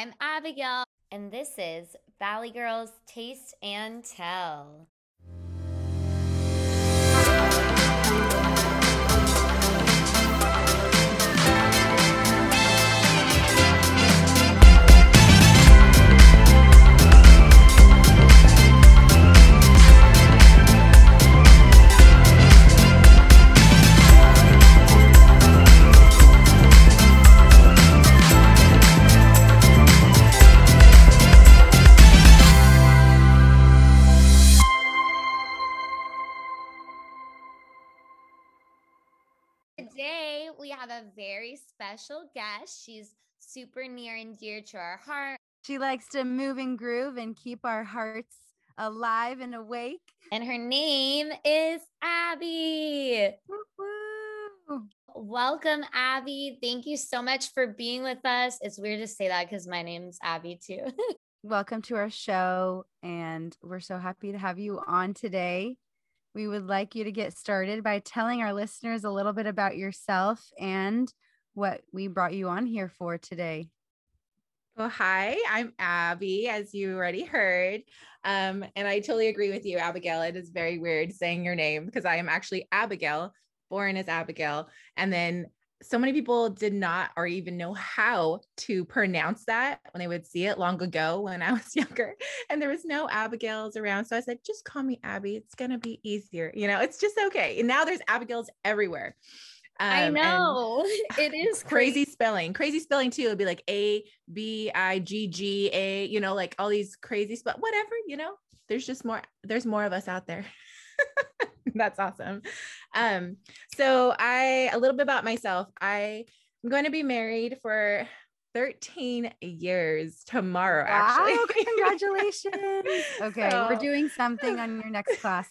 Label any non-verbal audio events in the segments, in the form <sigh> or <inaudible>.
I'm Abigail, and this is Valley Girls Taste and Tell. Special guest. She's super near and dear to our heart. She likes to move and groove and keep our hearts alive and awake. And her name is Abby. Woo-woo. Welcome, Abby. Thank you so much for being with us. It's weird to say that because my name's Abby too. <laughs> Welcome to our show. And we're so happy to have you on today. We would like you to get started by telling our listeners a little bit about yourself and what we brought you on here for today. Well, hi, I'm Abby, as you already heard. Um, and I totally agree with you, Abigail. It is very weird saying your name because I am actually Abigail, born as Abigail. And then so many people did not or even know how to pronounce that when they would see it long ago when I <laughs> was younger. And there was no Abigail's around. So I said, just call me Abby. It's going to be easier. You know, it's just okay. And now there's Abigail's everywhere. I Um, know. <laughs> It <laughs> is crazy spelling crazy spelling too. It'd be like a b i g g a you know like all these crazy spell whatever you know? There's just more there's more of us out there. <laughs> That's awesome. Um so i a little bit about myself. I am going to be married for 13 years tomorrow actually <laughs> congratulations. Okay, we're doing something on your next <laughs> class.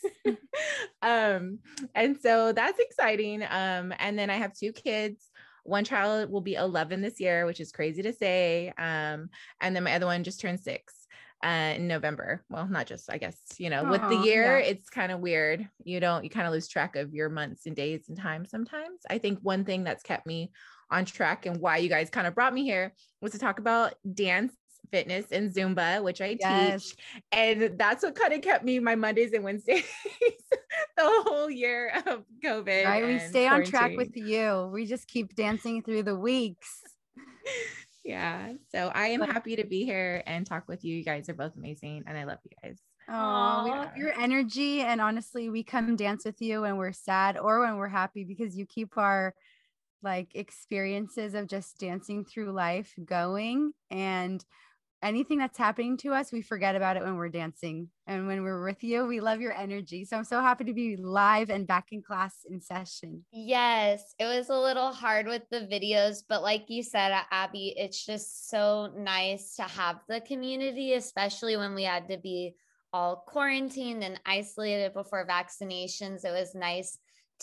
um and so that's exciting um and then i have two kids one child will be 11 this year which is crazy to say um and then my other one just turned six uh in november well not just i guess you know with the year yeah. it's kind of weird you don't you kind of lose track of your months and days and time sometimes i think one thing that's kept me on track and why you guys kind of brought me here was to talk about dance fitness and zumba which i Yes. teach and that's what kind of kept me my mondays and wednesdays <laughs> the whole year of COVID. Right? We stay on track with you. We just keep dancing through the weeks. <laughs> Yeah. So I am happy to be here and talk with you. You guys are both amazing and I love you guys. Oh, we love your energy. And honestly, we come dance with you when we're sad or when we're happy because you keep our like experiences of just dancing through life going. And anything that's happening to us, we forget about it when we're dancing. And when we're with you, we love your energy. So I'm so happy to be live and back in class in session. Yes, it was a little hard with the videos, but like you said, Abby, it's just so nice to have the community, especially when we had to be all quarantined and isolated before vaccinations. It was nice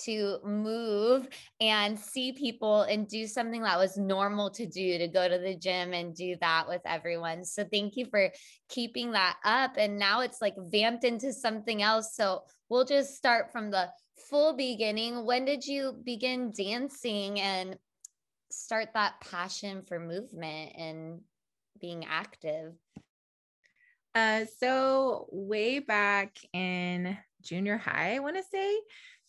to move and see people and do something that was normal to do to go to the gym and do that with everyone. So thank you for keeping that up. And now it's like vamped into something else. So we'll just start from the full beginning. When did you begin dancing and start that passion for movement and being active? Uh, so way back in junior high, I want to say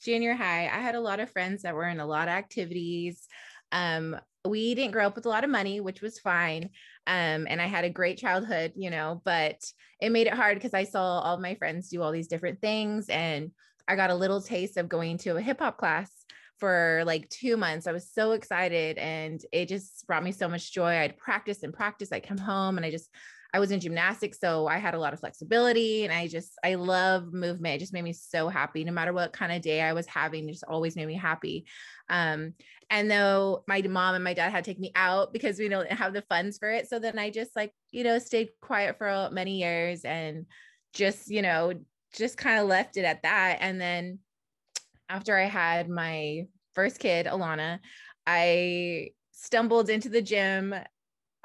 junior high, I had a lot of friends that were in a lot of activities. Um, we didn't grow up with a lot of money, which was fine. Um, and I had a great childhood, you know, but it made it hard because I saw all my friends do all these different things. And I got a little taste of going to a hip hop class for like two months. I was so excited and it just brought me so much joy. I'd practice and practice. I'd come home and I just, I was in gymnastics, so I had a lot of flexibility and I just, I love movement. It just made me so happy. No matter what kind of day I was having, it just always made me happy. Um, and though my mom and my dad had to take me out because we don't have the funds for it. So then I just like, you know, stayed quiet for many years and just, you know, just kind of left it at that. And then after I had my first kid, Alana, I stumbled into the gym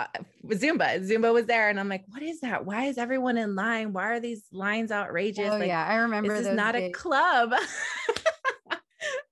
Uh, Zumba. Zumba was there, and I'm like, "What is that? Why is everyone in line? Why are these lines outrageous? Oh like, yeah, I remember this is not a days. club." <laughs>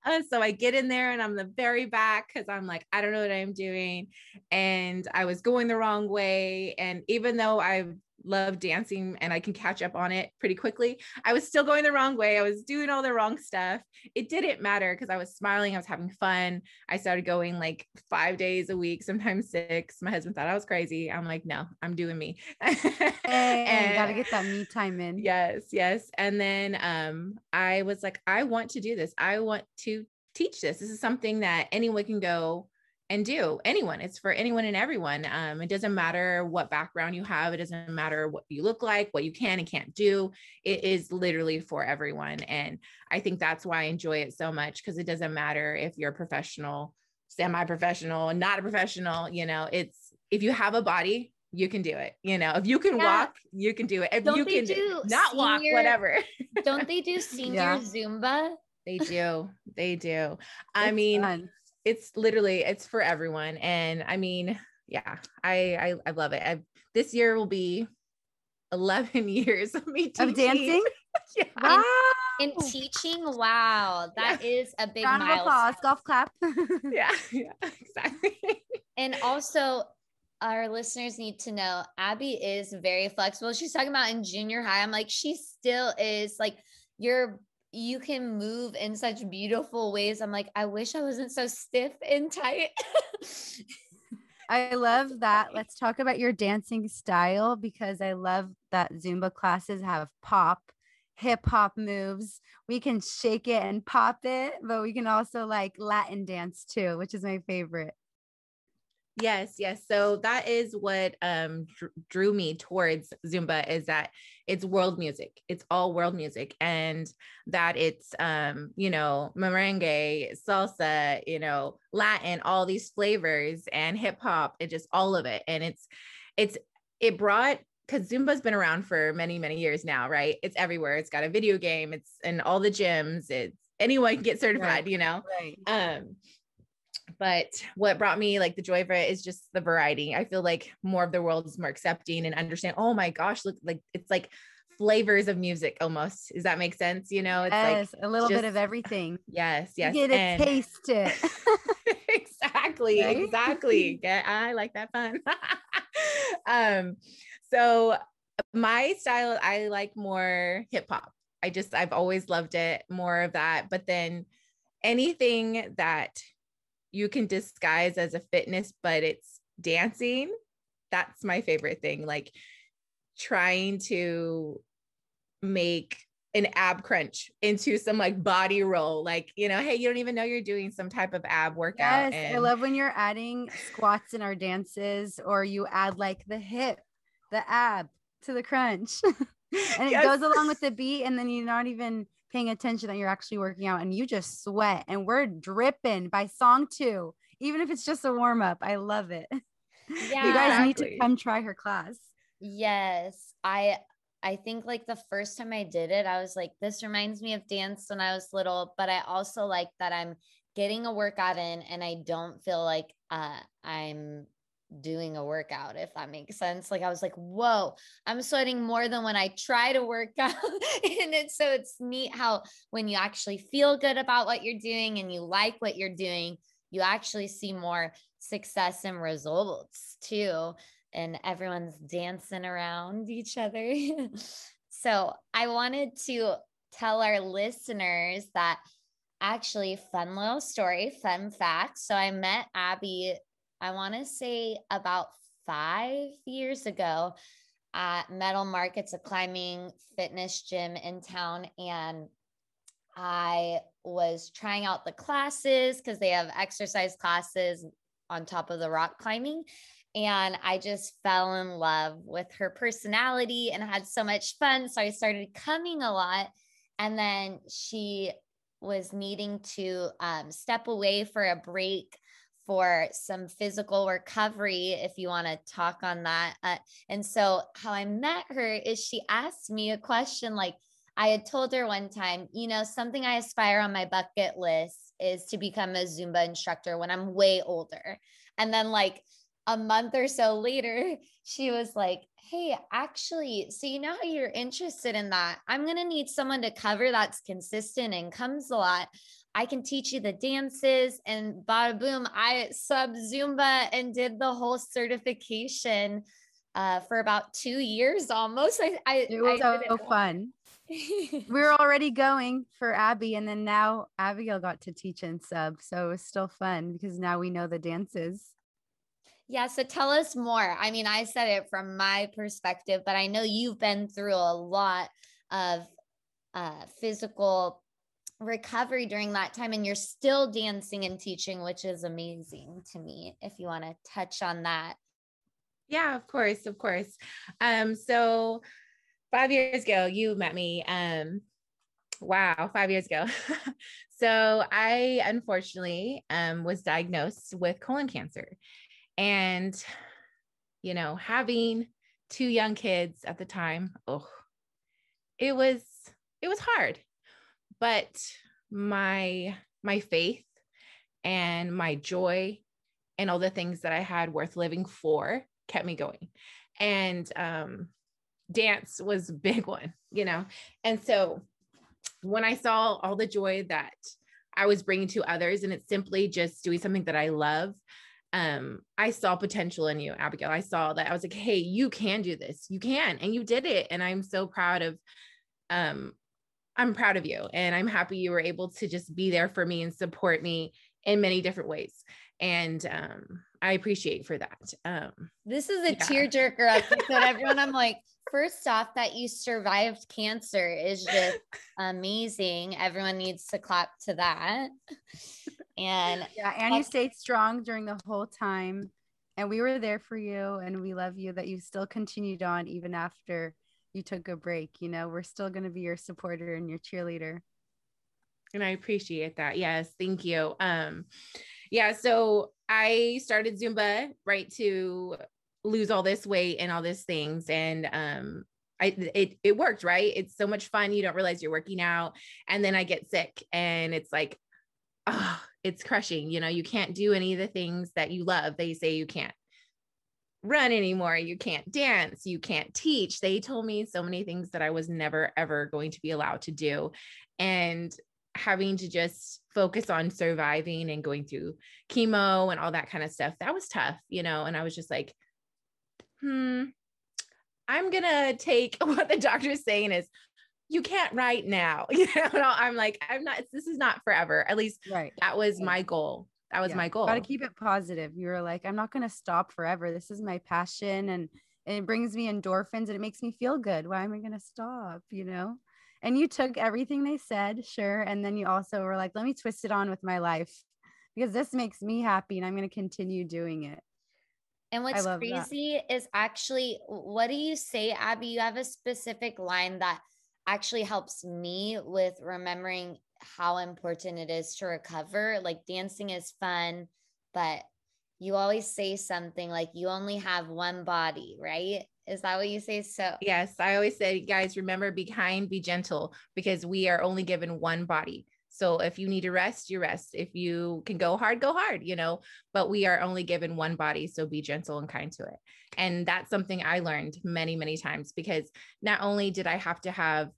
Uh, so I get in there and I'm the very back because I'm like, I don't know what I'm doing. And I was going the wrong way. And even though I've love dancing and I can catch up on it pretty quickly. I was still going the wrong way. I was doing all the wrong stuff. It didn't matter because I was smiling, I was having fun. I started going like five days a week, sometimes six. My husband thought I was crazy. I'm like, no, I'm doing me. <laughs> hey, and, gotta get that me time in. Yes, yes. And then um, I was like, I want to do this. I want to teach this. This is something that anyone can go and do anyone it's for anyone and everyone um, it doesn't matter what background you have it doesn't matter what you look like what you can and can't do it is literally for everyone and i think that's why i enjoy it so much because it doesn't matter if you're a professional semi-professional and not a professional you know it's if you have a body you can do it you know if you can yeah. walk you can do it if don't you can do not senior, walk whatever don't they do <laughs> senior yeah. zumba they do they do i mean fun it's literally it's for everyone and i mean yeah i i, I love it I've, this year will be 11 <laughs> years of me teaching. of dancing <laughs> yeah. wow. in, in, teaching wow that yeah. is a big round milestone. of applause golf clap <laughs> yeah yeah exactly and also our listeners need to know abby is very flexible she's talking about in junior high i'm like she still is like you're you can move in such beautiful ways. I'm like, I wish I wasn't so stiff and tight. <laughs> I love that. Let's talk about your dancing style because I love that Zumba classes have pop, hip hop moves. We can shake it and pop it, but we can also like Latin dance too, which is my favorite. Yes, yes. So that is what um drew me towards Zumba is that it's world music. It's all world music and that it's um, you know, merengue, salsa, you know, Latin, all these flavors and hip hop and just all of it. And it's it's it brought because Zumba's been around for many, many years now, right? It's everywhere. It's got a video game, it's in all the gyms, it's anyone can get certified, right. you know. Right. Um but what brought me like the joy of it is just the variety. I feel like more of the world is more accepting and understand. Oh my gosh, look like it's like flavors of music almost. Does that make sense? You know, it's yes, like a little just, bit of everything. Yes, <laughs> yes. You get and, taste it. <laughs> exactly, right? exactly. <laughs> Yeah, I like that fun. um, so my style, I like more hip hop. I just I've always loved it, more of that. But then anything that you can disguise as a fitness, but it's dancing. That's my favorite thing. Like trying to make an ab crunch into some like body roll. Like, you know, hey, you don't even know you're doing some type of ab workout. Yes, and- I love when you're adding squats in our dances or you add like the hip, the ab to the crunch. <laughs> and it yes. goes along with the beat, and then you're not even paying attention that you're actually working out and you just sweat and we're dripping by song two, even if it's just a warm up. I love it. Yeah, <laughs> you guys exactly. need to come try her class. Yes. I I think like the first time I did it, I was like, this reminds me of dance when I was little, but I also like that I'm getting a workout in and I don't feel like uh, I'm doing a workout, if that makes sense. Like I was like, whoa, I'm sweating more than when I try to work <laughs> out. and it's so it's neat how when you actually feel good about what you're doing and you like what you're doing, you actually see more success and results too. And everyone's dancing around each other. <laughs> so I wanted to tell our listeners that actually fun little story, fun fact. So I met Abby I want to say about five years ago at Metal Markets, a climbing fitness gym in town. And I was trying out the classes because they have exercise classes on top of the rock climbing. And I just fell in love with her personality and had so much fun. So I started coming a lot. And then she was needing to um, step away for a break for some physical recovery if you want to talk on that. Uh, and so, how I met her is she asked me a question like, I had told her one time, you know, something I aspire on my bucket list is to become a Zumba instructor when I'm way older. And then, like, a month or so later, <laughs> she was like, Hey, actually, so you know how you're interested in that? I'm going to need someone to cover that's consistent and comes a lot. I can teach you the dances. And bada boom, I sub Zumba and did the whole certification uh, for about two years almost. I, I it was I so fun. <laughs> we were already going for Abby, and then now Abigail got to teach and sub. So it was still fun because now we know the dances. Yeah. So tell us more. I mean, I said it from my perspective, but I know you've been through a lot of uh, physical recovery during that time and you're still dancing and teaching, which is amazing to me. If you want to touch on that. Yeah, of course. Of course. Um, so five years ago, you met me. Um, wow, five years ago. <laughs> so I unfortunately um, was diagnosed with colon cancer. And, you know, having two young kids at the time, oh, it was, it was hard. But my, my faith and my joy and all the things that I had worth living for kept me going. And um, dance was a big <laughs> one, you know? And so when I saw all the joy that I was bringing to others, and it's simply just doing something that I love, um i saw potential in you abigail i saw that i was like hey you can do this you can and you did it and i'm so proud of um i'm proud of you and i'm happy you were able to just be there for me and support me in many different ways and um i appreciate for that um this is a yeah. tearjerker episode everyone i'm like <laughs> first off that you survived cancer is just amazing everyone needs to clap to that and yeah, and you stayed strong during the whole time. And we were there for you and we love you that you still continued on even after you took a break. You know, we're still going to be your supporter and your cheerleader. And I appreciate that. Yes, thank you. Um yeah, so I started Zumba right to lose all this weight and all these things and um I it it worked, right? It's so much fun. You don't realize you're working out and then I get sick and it's like oh, it's crushing. You know, you can't do any of the things that you love. They say you can't run anymore. You can't dance. You can't teach. They told me so many things that I was never, ever going to be allowed to do. And having to just focus on surviving and going through chemo and all that kind of stuff, that was tough, you know. And I was just like, hmm, I'm going to take <laughs> what the doctor is saying is you can't write now. <laughs> You know, I'm like, I'm not, this is not forever. At least right. that was my goal. That was yeah. my goal. Got to keep it positive. You were like, I'm not going to stop forever. This is my passion and, and it brings me endorphins and it makes me feel good. Why am I going to stop? You know? And you took everything they said, sure. And then you also were like, let me twist it on with my life because this makes me happy and I'm going to continue doing it. And what's crazy that. is actually, what do you say, Abby? You have a specific line that actually helps me with remembering how important it is to recover. Like dancing is fun, but you always say something like you only have one body, right? Is that what you say? So, yes, I always say, guys, remember be kind, be gentle, because we are only given one body. So, if you need to rest, you rest. If you can go hard, go hard, you know, but we are only given one body. So, be gentle and kind to it. And that's something I learned many, many times because not only did I have to have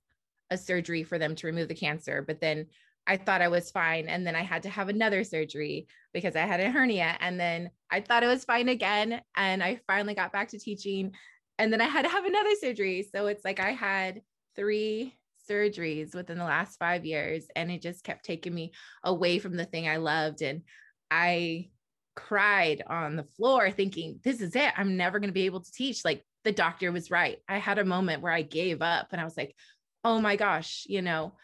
a surgery for them to remove the cancer. But then I thought I was fine. And then I had to have another surgery because I had a hernia. And then I thought it was fine again. And I finally got back to teaching. And then I had to have another surgery. So it's like I had three surgeries within the last five years. And it just kept taking me away from the thing I loved. And I cried on the floor thinking, this is it. I'm never going to be able to teach. Like the doctor was right. I had a moment where I gave up and I was like, oh my gosh, you know,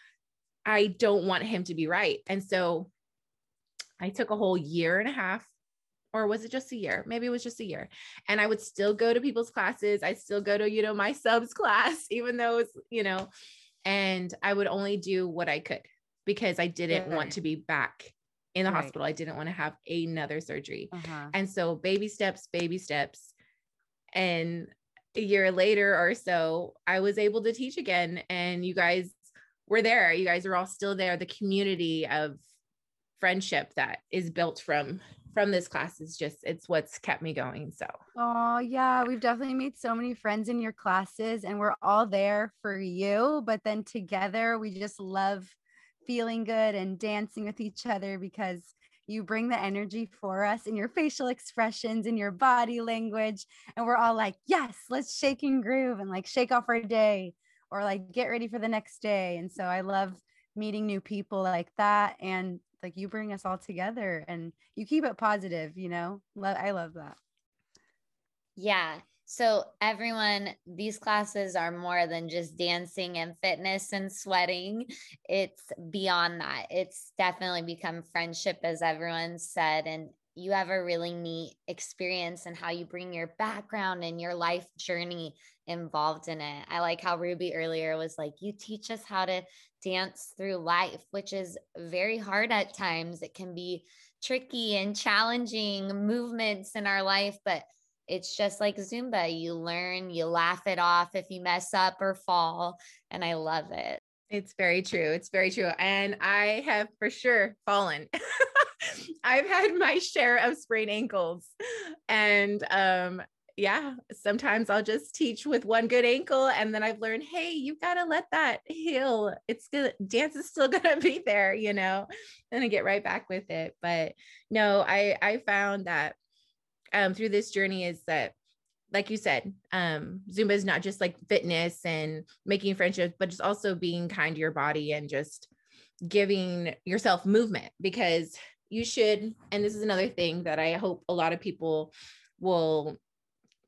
I don't want him to be right. And so I took a whole year and a half, or was it just a year? Maybe it was just a year. And I would still go to people's classes. I still go to, you know, my subs <laughs> class, even though it's, you know, and I would only do what I could because I didn't want to be back in the right. hospital. I didn't want to have another surgery. Uh-huh. And so baby steps, baby steps. And a year later or so, I was able to teach again. And you guys were there. You guys are all still there. The community of friendship that is built from from this class is just it's what's kept me going so oh yeah we've definitely made so many friends in your classes and we're all there for you but then together we just love feeling good and dancing with each other because you bring the energy for us in your facial expressions and your body language and we're all like yes let's shake and groove and like shake off our day or like get ready for the next day. And so i love meeting new people like that and like you bring us all together and you keep it positive you know? I love that. Yeah so, everyone, these classes are more than just dancing and fitness and sweating. It's beyond that. It's definitely become friendship, as everyone said. And you have a really neat experience and how you bring your background and your life journey involved in it. I like how Ruby earlier was like, you teach us how to dance through life, which is very hard at times. It can be tricky and challenging movements in our life, but it's just like Zumba. You learn, you laugh it off if you mess up or fall. And I love it. It's very true. It's very true. And I have for sure fallen. <laughs> I've had my share of sprained ankles. And um, yeah, sometimes I'll just teach with one good ankle and then I've learned, hey, you've gotta let that heal. It's good. Dance is still <laughs> gonna be there, you know, and I get right back with it. But no, I I found that um, through this journey is that like you said, um, Zumba is not just like fitness and making friendships, but it's also being kind to your body and just giving yourself movement because you should. And this is another thing that I hope a lot of people will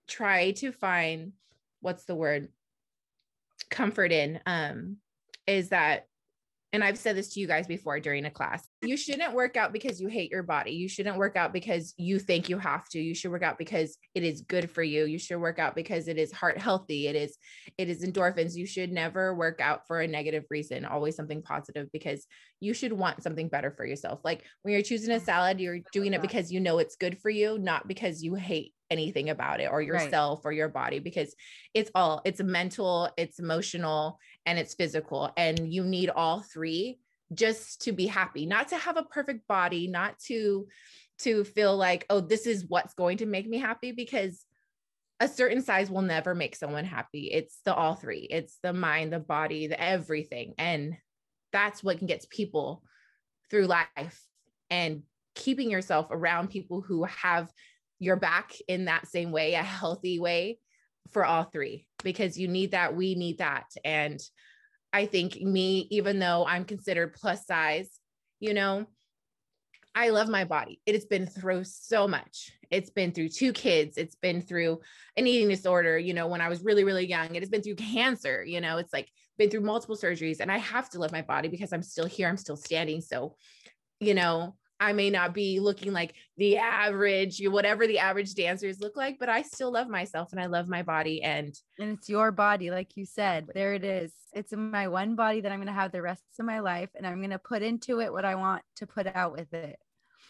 try to find what's the word comfort in um, is that and I've said this to you guys before during a class. You shouldn't work out because you hate your body. You shouldn't work out because you think you have to. You should work out because it is good for you. You should work out because it is heart healthy. It is it is endorphins. You should never work out for a negative reason, always something positive because you should want something better for yourself. Like when you're choosing a oh, salad, you're doing it because you know it's good for you, not because you hate anything about it or yourself right. or your body because it's all it's mental it's emotional and it's physical and you need all three just to be happy not to have a perfect body not to to feel like oh this is what's going to make me happy because a certain size will never make someone happy it's the all three it's the mind the body the everything and that's what can get people through life and keeping yourself around people who have your back in that same way, a healthy way for all three, because you need that. We need that. And I think me, even though I'm considered plus size, you know, I love my body. It has been through so much. It's been through two kids. It's been through an eating disorder, you know, when I was really, really young. It has been through cancer, you know, it's like been through multiple surgeries. And I have to love my body because I'm still here. I'm still standing. So, you know, I may not be looking like the average, whatever the average dancers look like, but I still love myself and I love my body. And and it's your body, like you said. There it is. It's my one body that I'm gonna have the rest of my life, and I'm gonna put into it what I want to put out with it.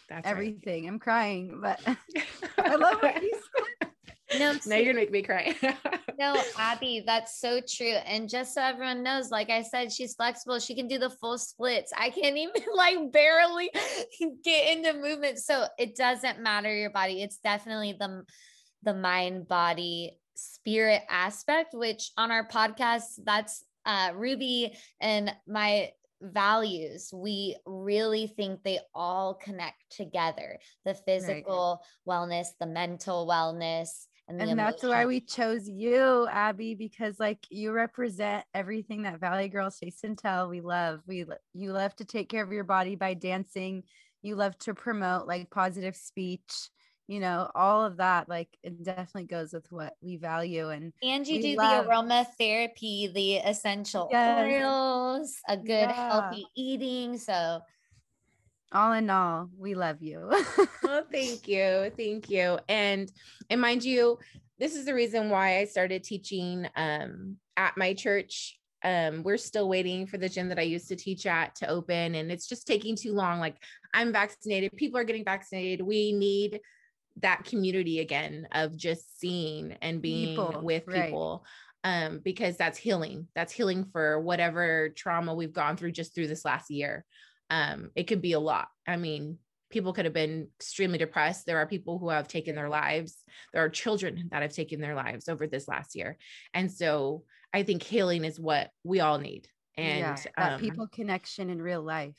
That's everything. Right. I'm crying, but <laughs> <laughs> I love what you said. No, now you're gonna make me cry. <laughs> no, Abby, that's so true. And just so everyone knows, like I said, she's flexible. She can do the full splits. I can't <laughs> even like barely <laughs> get into movement. So it doesn't matter your body. It's definitely the the mind, body, spirit aspect, which on our podcast, that's uh Ruby and my values we really think they all connect together the physical right. wellness the mental wellness and, and that's why we chose you abby because like you represent everything that valley girls taste and tell we love we you love to take care of your body by dancing you love to promote like positive speech you know all of that like it definitely goes with what we value and and you do love. the aromatherapy the essential yes. oils a good yeah. healthy eating so all in all, we love you. well, thank you. Thank you. And and mind you, this is the reason why I started teaching um, at my church. Um, we're still waiting for the gym that I used to teach at to open, and it's just taking too long. Like I'm vaccinated, people are getting vaccinated. We need that community again of just seeing and being people, with people. Right um, because that's healing. That's healing for whatever trauma we've gone through just through this last year um, it could be a lot. I mean, people could have been extremely depressed. There are people who have taken their lives. There are children that have taken their lives over this last year. And so I think healing is what we all need. and yeah, that um, people connection in real life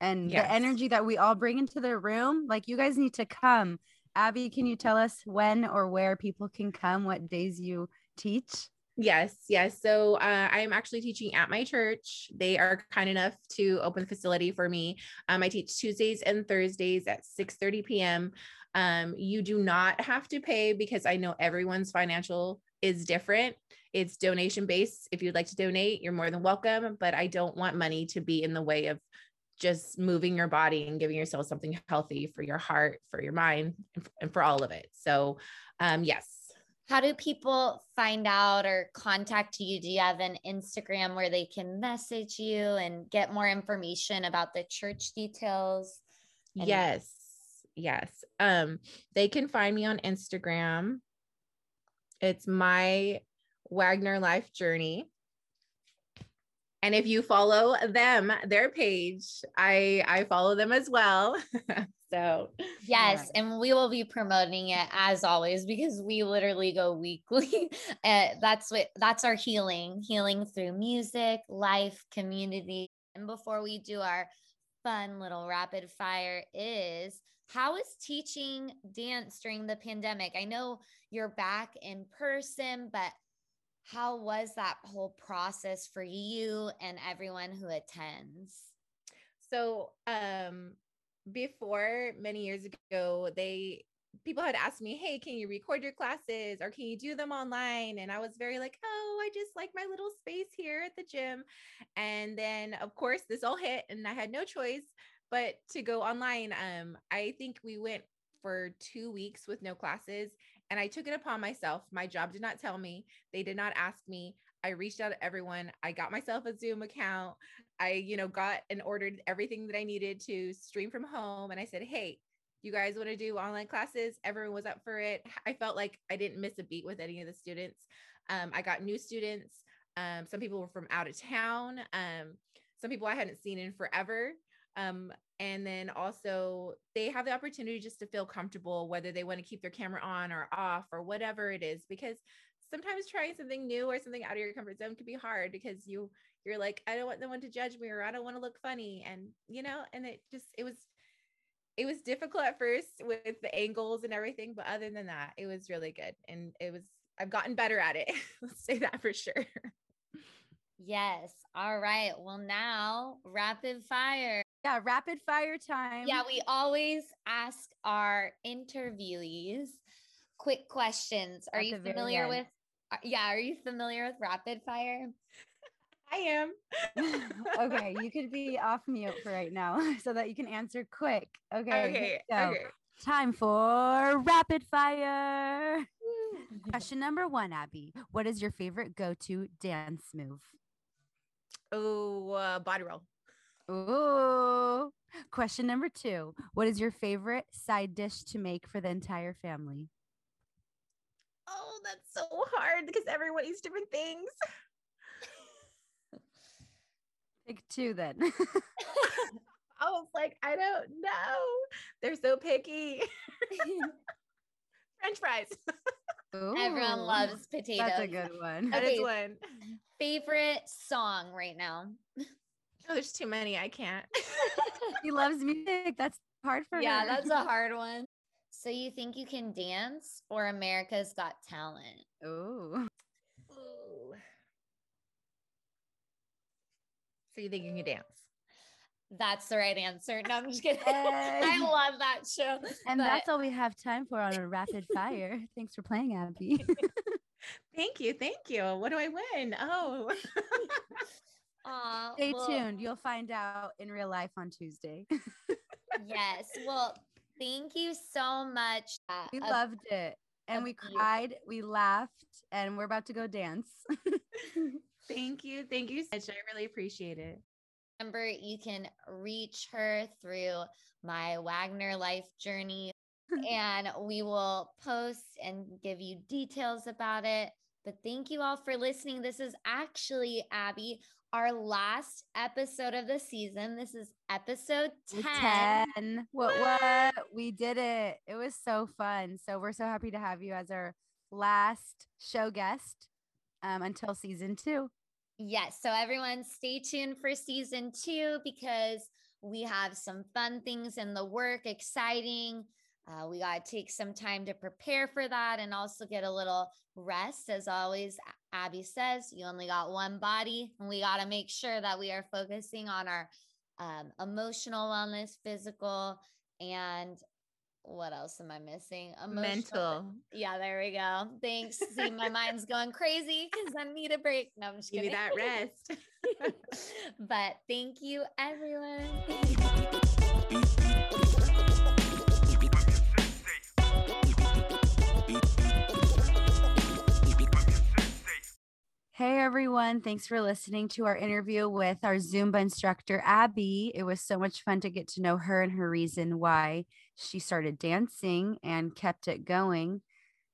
and Yes. the energy that we all bring into the room like you guys need to come abby can you tell us when or where people can come what days you teach Yes, yes. So uh, I am actually teaching at my church. They are kind enough to open the facility for me. Um, I teach Tuesdays and Thursdays at 6 30 p.m. Um, you do not have to pay because I know everyone's financial is different. It's donation based. If you'd like to donate, you're more than welcome. But I don't want money to be in the way of just moving your body and giving yourself something healthy for your heart, for your mind, and for all of it. So, um, yes, How do people find out or contact you? Do you have an Instagram where they can message you and get more information about the church details? And- Yes. Yes. Um, they can find me on Instagram. It's my Wagoner life journey. And if you follow them, their page, I I follow them as well. <laughs> so Yes, Nice. and we will be promoting it as always because we literally go weekly. uh, <laughs> that's what that's our healing, healing through music, life, community. And before we do our fun little rapid fire is how is teaching dance during the pandemic? I know you're back in person, but how was that whole process for you and everyone who attends? so um before many years ago they people had asked me hey can you record your classes or can you do them online? And i was very like oh i just like my little space here at the gym. And then of course this all hit and i had no choice but to go online. Um i think we went for two weeks with no classes and i took it upon myself my job did not tell me they did not ask me i reached out to everyone i got myself a zoom account I, you know, got and ordered everything that I needed to stream from home. And I said, Hey, you guys want to do online classes? Everyone was up for it. I felt like I didn't miss a beat with any of the students. Um, I got new students. Um, some people were from out of town. Um, some people I hadn't seen in forever. Um, and then also they have the opportunity just to feel comfortable, whether they want to keep their camera on or off or whatever it is, because sometimes trying something new or something out of your comfort zone can be hard because you you're like i don't want no one to judge me or i don't want to look funny and you know and it just it was it was difficult at first with the angles and everything but other than that it was really good and it was i've gotten better at it <laughs> let's say that for sure Yes. All right. Well, now rapid fire. Yeah rapid fire time. Yeah, we always ask our interviewees quick questions. Are At you familiar with? uh, Yeah, are you familiar with rapid fire? <laughs> i am. <laughs> Okay you could be off mute for right now <laughs> so that you can answer quick. Okay okay so okay. time for rapid fire. Question number one abby what is your favorite go-to dance move? Oh uh, body roll Ooh. Question number two. What is your favorite side dish to make for the entire family? oh that's so hard because everyone eats different things <laughs> Pick two then. <laughs> i was like i don't know they're so picky <laughs> french fries Everyone loves potatoes. That's a good one. That is Okay. one. Favorite song right now? Oh, there's too many. I can't. <laughs> He loves music. That's hard for me. yeah, her. that's a hard one. So you think you can dance or America's Got Talent? Ooh. Ooh. So you think you can dance? That's the right answer. No, I'm just kidding. Hey. <laughs> I love that show. And but- that's all we have time for on a rapid <laughs> fire. Thanks for playing, Abby. Thank you. Thank you. What do I win? Oh. Aw, Stay well, tuned. You'll find out in real life on Tuesday. Yes. Well, thank you so much. uh, we of- loved it. And of we you. cried, we laughed, and we're about to go dance. <laughs> <laughs> Thank you. Thank you so much. I really appreciate it. Remember, you can reach her through my Wagoner life journey, <laughs> and we will post and give you details about it. But thank you all for listening. This is actually, Abby, our last episode of the season. This is episode 10. 10. What what? We did it. It was so fun. So we're so happy to have you as our last show guest um, until season two. Yes. So, everyone, stay tuned for season two because we have some fun things in the work, exciting. Uh, we got to take some time to prepare for that and also get a little rest. As always, Abby says, you only got one body, and we got to make sure that we are focusing on our um, emotional wellness, physical, and what else am I missing? Emotional. Mental. Yeah, there we go. Thanks. See, my mind's going crazy because I need a break. No, I'm just Give kidding. that rest. <laughs> but thank you, everyone. <laughs> everyone, thanks for listening to our interview with our Zumba instructor, Abby. It was so much fun to get to know her and her reason why she started dancing and kept it going.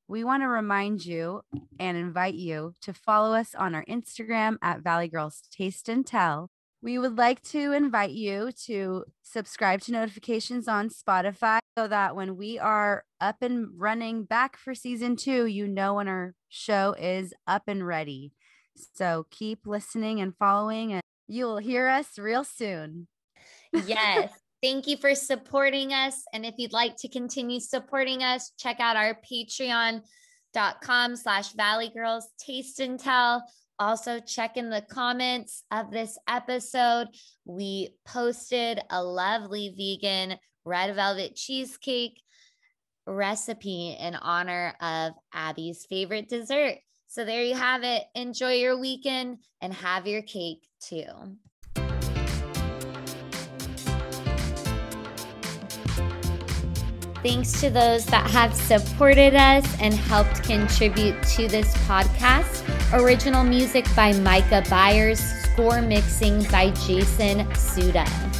We want to remind you and invite you to follow us on our Instagram at Valley Girls Taste and Tell. We would like to invite you to subscribe to notifications on Spotify so that when we are up and running back for season two, you know when our show is up and ready. So keep listening and following, and you'll hear us real soon. Yes. Thank you for supporting us. And if you'd like to continue supporting us, check out our patreon.com slash valley girls taste and tell. Also, check in the comments of this episode. We posted a lovely vegan red velvet cheesecake recipe in honor of Abby's favorite dessert. So there you have it. Enjoy your weekend and have your cake too. Thanks to those that have supported us and helped contribute to this podcast. Original music by Micah Byers, score mixing by Jason Soudah.